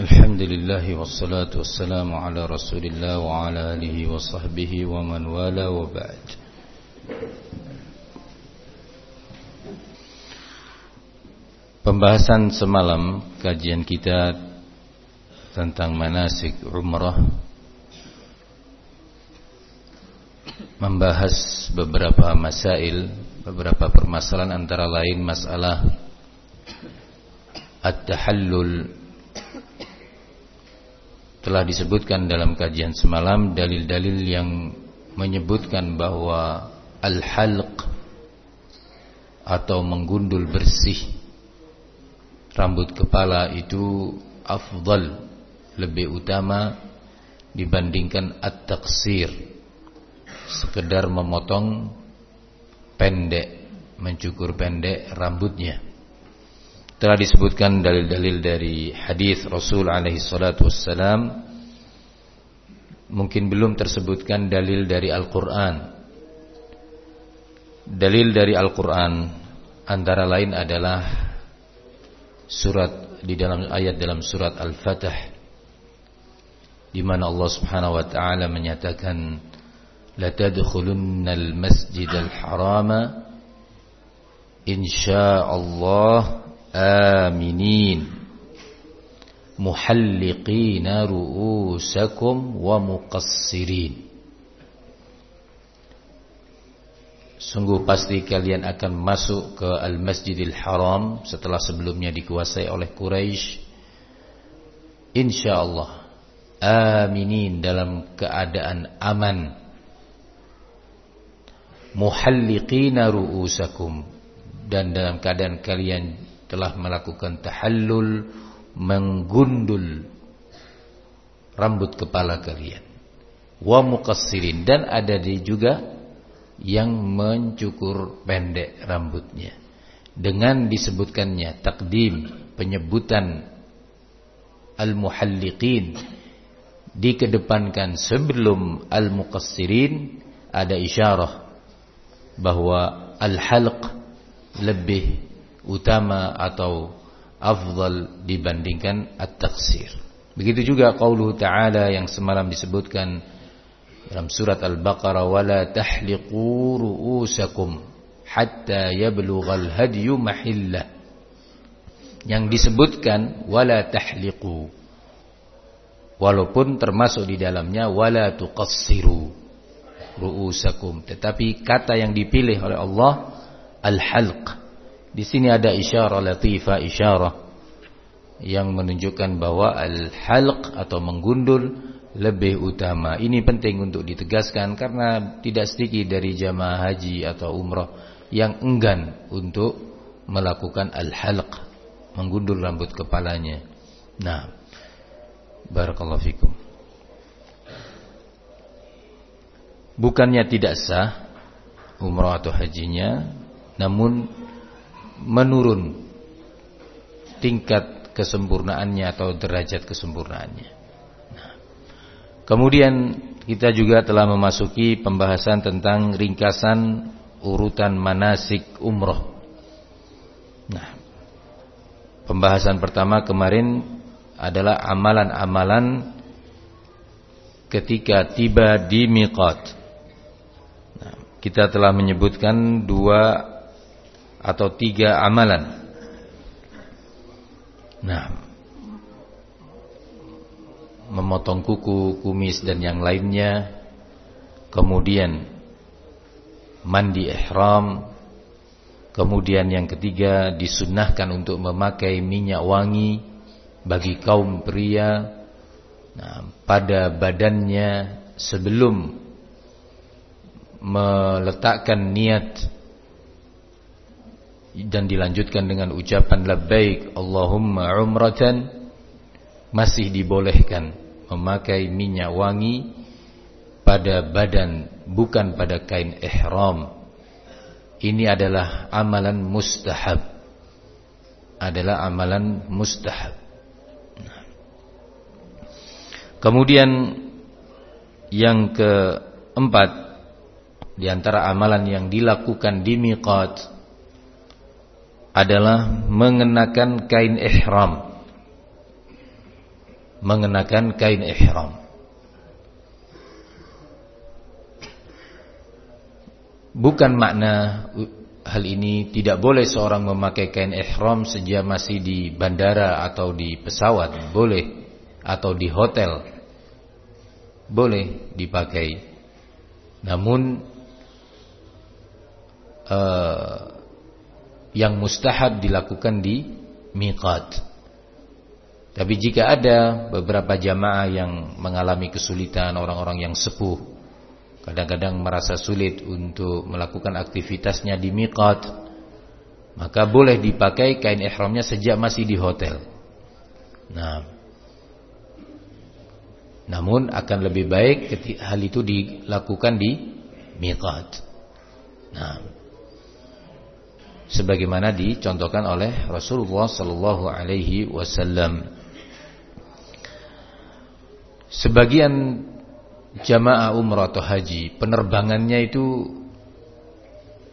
الحمد لله والصلاة والسلام على رسول الله وعلى آله وصحبه ومن والاه وبعد Pembahasan semalam kajian kita tentang manasik umrah membahas beberapa masail, beberapa permasalahan antara lain masalah at-tahallul telah disebutkan dalam kajian semalam dalil-dalil yang menyebutkan bahwa al-halq atau menggundul bersih rambut kepala itu afdal lebih utama dibandingkan at-taqsir sekedar memotong pendek mencukur pendek rambutnya telah disebutkan dalil-dalil dari hadis Rasul alaihi salatu wassalam. Mungkin belum tersebutkan dalil dari Al-Qur'an. Dalil dari Al-Qur'an antara lain adalah surat di dalam ayat dalam surat Al-Fatih di mana Allah Subhanahu wa taala menyatakan la tadkhulunnal masjidal harama insyaallah aminin محلقين رؤوسكم ومقصرين Sungguh pasti kalian akan masuk ke Al-Masjidil Haram setelah sebelumnya dikuasai oleh Quraisy. Insyaallah. Aminin dalam keadaan aman. Muhalliqina ru'usakum dan dalam keadaan kalian telah melakukan tahallul menggundul rambut kepala kalian. Wa muqassirin. Dan ada di juga yang mencukur pendek rambutnya. Dengan disebutkannya takdim penyebutan al-muhalliqin dikedepankan sebelum al-muqassirin ada isyarah bahwa al-halq lebih utama atau afdal dibandingkan at-taqsir. Begitu juga qauluhu ta'ala yang semalam disebutkan dalam surat Al-Baqarah wala tahliqu ru'usakum hatta yablughal hadyu mahillah. Yang disebutkan wala tahliqu walaupun termasuk di dalamnya wala tuqassiru ru'usakum tetapi kata yang dipilih oleh Allah al-halq di sini ada isyarah latifah isyarah yang menunjukkan bahwa al-halq atau menggundul lebih utama. Ini penting untuk ditegaskan karena tidak sedikit dari jamaah haji atau umrah yang enggan untuk melakukan al-halq, menggundul rambut kepalanya. Nah, barakallahu fikum. Bukannya tidak sah umrah atau hajinya, namun menurun tingkat kesempurnaannya atau derajat kesempurnaannya. Nah, kemudian kita juga telah memasuki pembahasan tentang ringkasan urutan manasik umroh. Nah, pembahasan pertama kemarin adalah amalan-amalan ketika tiba di miqat. Nah, kita telah menyebutkan dua atau tiga amalan. Nah, memotong kuku, kumis dan yang lainnya, kemudian mandi ihram, kemudian yang ketiga disunahkan untuk memakai minyak wangi bagi kaum pria. Nah, pada badannya sebelum meletakkan niat dan dilanjutkan dengan ucapan labbaik Allahumma umratan masih dibolehkan memakai minyak wangi pada badan bukan pada kain ihram. Ini adalah amalan mustahab. Adalah amalan mustahab. Kemudian yang keempat di antara amalan yang dilakukan di miqat adalah mengenakan kain ihram. mengenakan kain ihram. Bukan makna hal ini tidak boleh seorang memakai kain ihram sejak masih di bandara atau di pesawat, boleh atau di hotel. Boleh dipakai. Namun uh, yang mustahab dilakukan di miqat. Tapi jika ada beberapa jamaah yang mengalami kesulitan, orang-orang yang sepuh kadang-kadang merasa sulit untuk melakukan aktivitasnya di miqat maka boleh dipakai kain ihramnya sejak masih di hotel nah namun akan lebih baik hal itu dilakukan di miqat nah sebagaimana dicontohkan oleh Rasulullah sallallahu alaihi wasallam. Sebagian jamaah umrah atau haji penerbangannya itu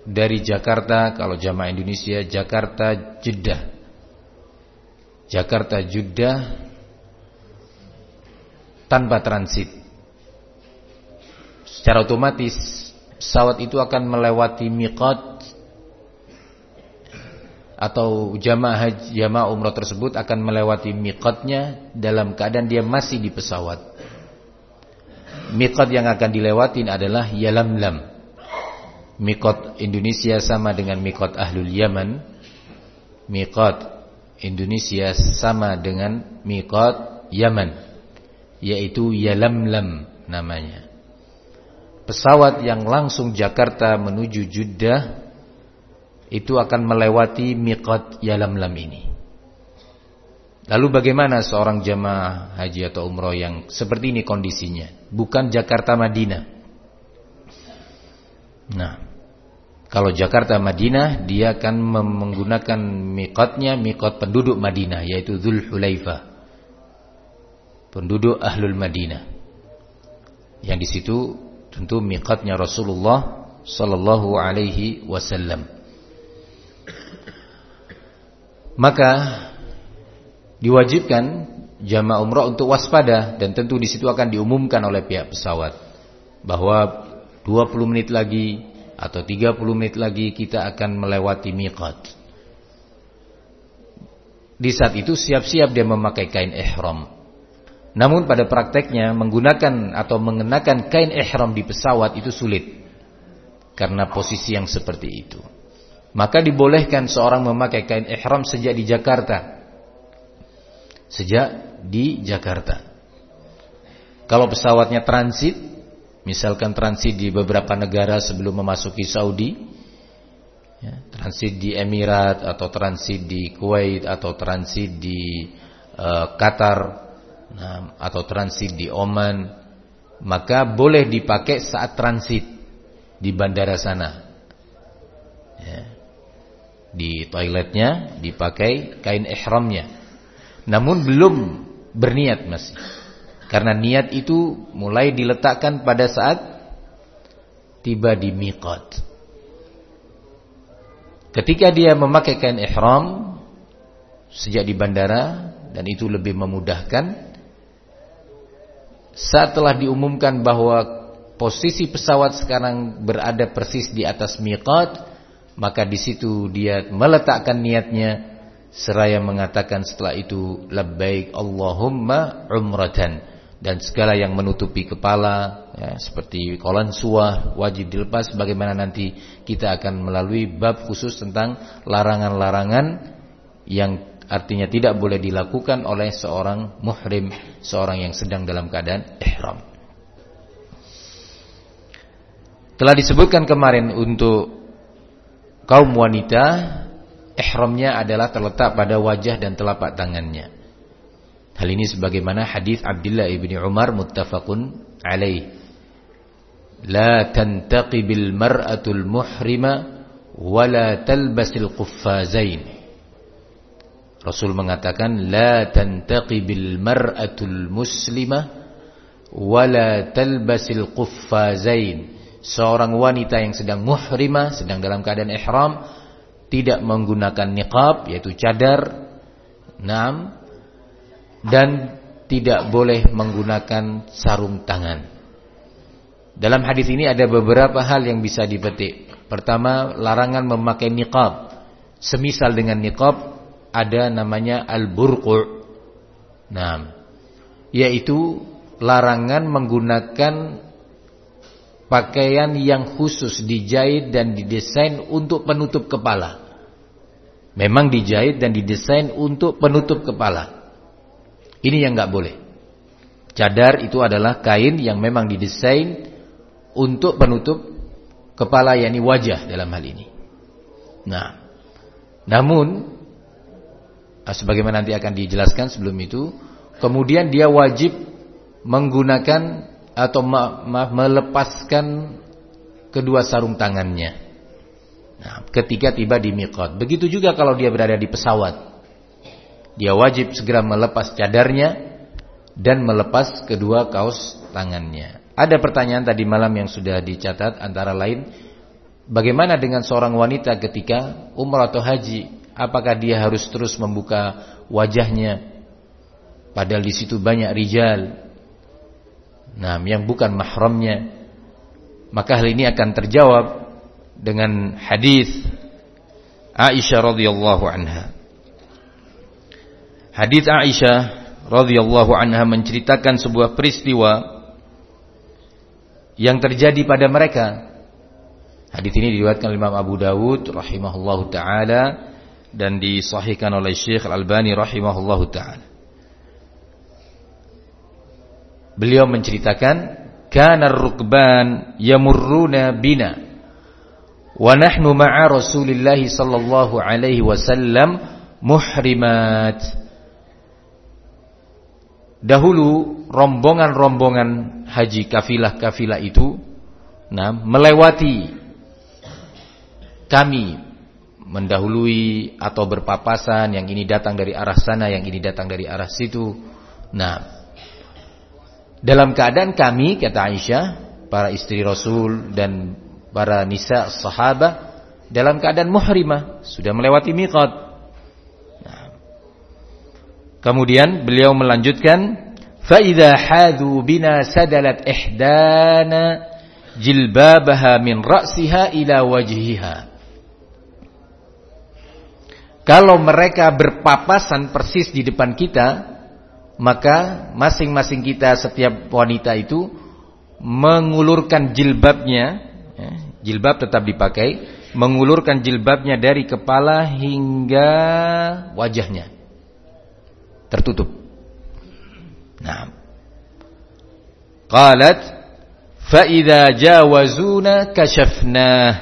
dari Jakarta kalau jamaah Indonesia Jakarta Jeddah. Jakarta Jeddah tanpa transit. Secara otomatis pesawat itu akan melewati miqat atau jamaah jamaah umrah tersebut akan melewati miqatnya dalam keadaan dia masih di pesawat Mikot yang akan dilewatin adalah Yalamlam. Mikot Indonesia sama dengan mikot Ahlul Yaman. Mikot Indonesia sama dengan mikot Yaman, yaitu Yalamlam namanya. Pesawat yang langsung Jakarta menuju Jeddah itu akan melewati mikot Yalamlam ini. Lalu bagaimana seorang jamaah haji atau umroh yang seperti ini kondisinya? Bukan Jakarta Madinah. Nah, kalau Jakarta Madinah dia akan menggunakan mikotnya mikot penduduk Madinah yaitu Dhul Hulaifah. Penduduk Ahlul Madinah. Yang di situ tentu mikotnya Rasulullah sallallahu alaihi wasallam. Maka diwajibkan jamaah umrah untuk waspada dan tentu di situ akan diumumkan oleh pihak pesawat bahwa 20 menit lagi atau 30 menit lagi kita akan melewati miqat. Di saat itu siap-siap dia memakai kain ihram. Namun pada prakteknya menggunakan atau mengenakan kain ihram di pesawat itu sulit karena posisi yang seperti itu. Maka dibolehkan seorang memakai kain ihram sejak di Jakarta sejak di Jakarta. Kalau pesawatnya transit, misalkan transit di beberapa negara sebelum memasuki Saudi, ya, transit di Emirat atau transit di Kuwait atau transit di uh, Qatar nah, atau transit di Oman, maka boleh dipakai saat transit di bandara sana. Ya. Di toiletnya dipakai kain ihramnya namun belum berniat masih. Karena niat itu mulai diletakkan pada saat tiba di miqat. Ketika dia memakai kain ihram sejak di bandara dan itu lebih memudahkan saat telah diumumkan bahwa posisi pesawat sekarang berada persis di atas miqat maka di situ dia meletakkan niatnya seraya mengatakan setelah itu labbaik Allahumma umratan. Dan segala yang menutupi kepala ya, seperti kolan suah wajib dilepas bagaimana nanti kita akan melalui bab khusus tentang larangan-larangan yang artinya tidak boleh dilakukan oleh seorang muhrim seorang yang sedang dalam keadaan ihram. Telah disebutkan kemarin untuk kaum wanita ihramnya adalah terletak pada wajah dan telapak tangannya. Hal ini sebagaimana hadis Abdullah ibni Umar muttafaqun alaih. La tantaqibil mar'atul muhrima wa la talbasil quffazain. Rasul mengatakan la tantaqibil mar'atul muslimah wa la talbasil quffazain. Seorang wanita yang sedang muhrimah, sedang dalam keadaan ihram, tidak menggunakan niqab yaitu cadar. Naam. Dan tidak boleh menggunakan sarung tangan. Dalam hadis ini ada beberapa hal yang bisa dipetik. Pertama, larangan memakai niqab. Semisal dengan niqab ada namanya al-burqu'. Nah, yaitu larangan menggunakan pakaian yang khusus dijahit dan didesain untuk penutup kepala. Memang dijahit dan didesain untuk penutup kepala. Ini yang nggak boleh. Cadar itu adalah kain yang memang didesain untuk penutup kepala yakni wajah dalam hal ini. Nah, namun ah, sebagaimana nanti akan dijelaskan sebelum itu, kemudian dia wajib menggunakan atau melepaskan kedua sarung tangannya. Nah, ketika tiba di miqat. Begitu juga kalau dia berada di pesawat. Dia wajib segera melepas cadarnya dan melepas kedua kaos tangannya. Ada pertanyaan tadi malam yang sudah dicatat antara lain bagaimana dengan seorang wanita ketika umrah atau haji? Apakah dia harus terus membuka wajahnya padahal di situ banyak rijal? Nah, yang bukan mahramnya. Maka hal ini akan terjawab dengan hadis Aisyah radhiyallahu anha. Hadis Aisyah radhiyallahu anha menceritakan sebuah peristiwa yang terjadi pada mereka. Hadis ini diriwayatkan Imam Abu Dawud rahimahullahu taala dan disahihkan oleh Syekh Al-Albani rahimahullahu taala. Beliau menceritakan kana ar-rukban yamurruna bina wa nahnu ma'a Rasulillah sallallahu alaihi wasallam muhrimat. Dahulu rombongan-rombongan haji kafilah-kafilah itu nah melewati kami mendahului atau berpapasan yang ini datang dari arah sana yang ini datang dari arah situ. Nah, dalam keadaan kami kata Aisyah, para istri Rasul dan para nisa sahabat dalam keadaan muhrimah, sudah melewati miqat. Nah. Kemudian beliau melanjutkan, "Fa idza hadu bina sadalat ihdana jilbabaha min ra'siha ila wajhiha." Kalau mereka berpapasan persis di depan kita, maka masing-masing kita setiap wanita itu mengulurkan jilbabnya ya, jilbab tetap dipakai mengulurkan jilbabnya dari kepala hingga wajahnya. Tertutup. Nah. Qalat fa idza jawazuna kashafna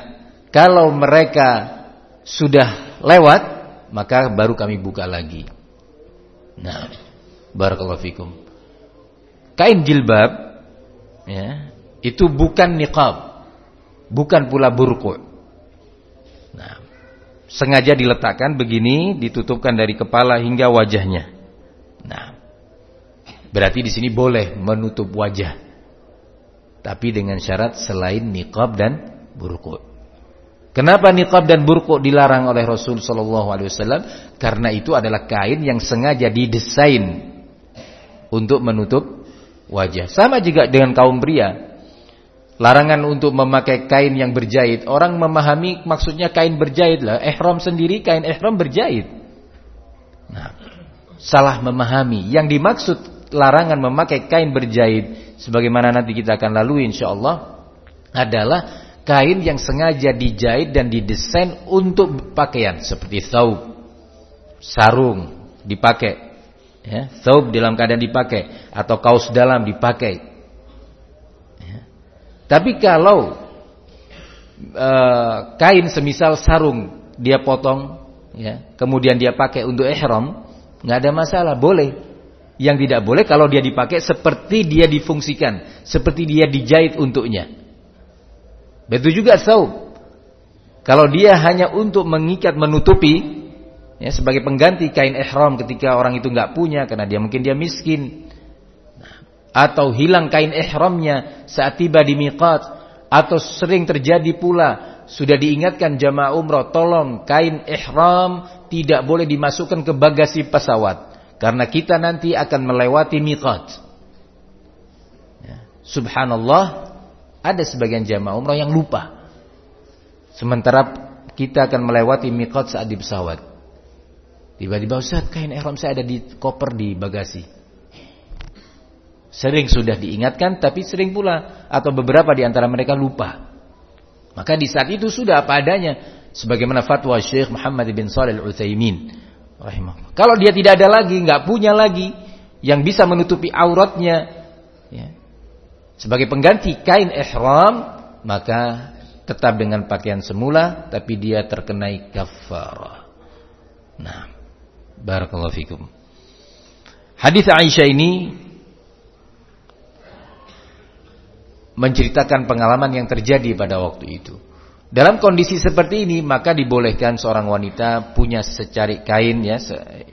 kalau mereka sudah lewat maka baru kami buka lagi. Nah barakallahu fikum kain jilbab ya itu bukan niqab, bukan pula burku. Nah, sengaja diletakkan begini, ditutupkan dari kepala hingga wajahnya. Nah, berarti di sini boleh menutup wajah, tapi dengan syarat selain niqab dan burku. Kenapa niqab dan burku dilarang oleh Rasul Shallallahu Alaihi Wasallam? Karena itu adalah kain yang sengaja didesain untuk menutup wajah. Sama juga dengan kaum pria. Larangan untuk memakai kain yang berjahit. Orang memahami maksudnya kain berjahit lah. Ihram sendiri kain ihram berjahit. Nah, salah memahami. Yang dimaksud larangan memakai kain berjahit sebagaimana nanti kita akan lalui insyaallah adalah kain yang sengaja dijahit dan didesain untuk pakaian seperti saub, sarung dipakai, ya, saub dalam keadaan dipakai atau kaos dalam dipakai tapi kalau e, kain semisal sarung dia potong, ya, kemudian dia pakai untuk ihram, nggak ada masalah, boleh. Yang tidak boleh kalau dia dipakai seperti dia difungsikan, seperti dia dijahit untuknya. Betul juga saub. Kalau dia hanya untuk mengikat menutupi, ya, sebagai pengganti kain ihram ketika orang itu nggak punya karena dia mungkin dia miskin, atau hilang kain ihramnya saat tiba di miqat atau sering terjadi pula sudah diingatkan jamaah umrah tolong kain ihram tidak boleh dimasukkan ke bagasi pesawat Karena kita nanti akan melewati miqat. Ya. Subhanallah, ada sebagian jamaah umrah yang lupa. Sementara kita akan melewati miqat saat di pesawat. Tiba-tiba Ustaz, kain ihram saya ada di koper di bagasi. Sering sudah diingatkan tapi sering pula atau beberapa di antara mereka lupa. Maka di saat itu sudah apa adanya sebagaimana fatwa Syekh Muhammad bin Shalih Al-Utsaimin. Kalau dia tidak ada lagi, nggak punya lagi yang bisa menutupi auratnya ya, sebagai pengganti kain ihram, maka tetap dengan pakaian semula tapi dia terkenai kafarah. Nah, barakallahu fikum. Hadis Aisyah ini menceritakan pengalaman yang terjadi pada waktu itu. Dalam kondisi seperti ini maka dibolehkan seorang wanita punya secari kain ya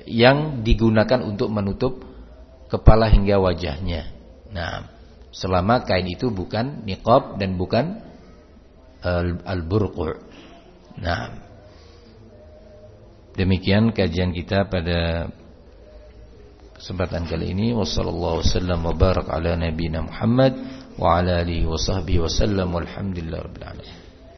yang digunakan untuk menutup kepala hingga wajahnya. Nah, selama kain itu bukan niqab dan bukan al-burqu'. Nah, demikian kajian kita pada kesempatan kali ini. Wasallallahu wasallam wa barak ala nabiyina Muhammad wa ala alihi wa sahbihi wasallam walhamdulillahirabbil alamin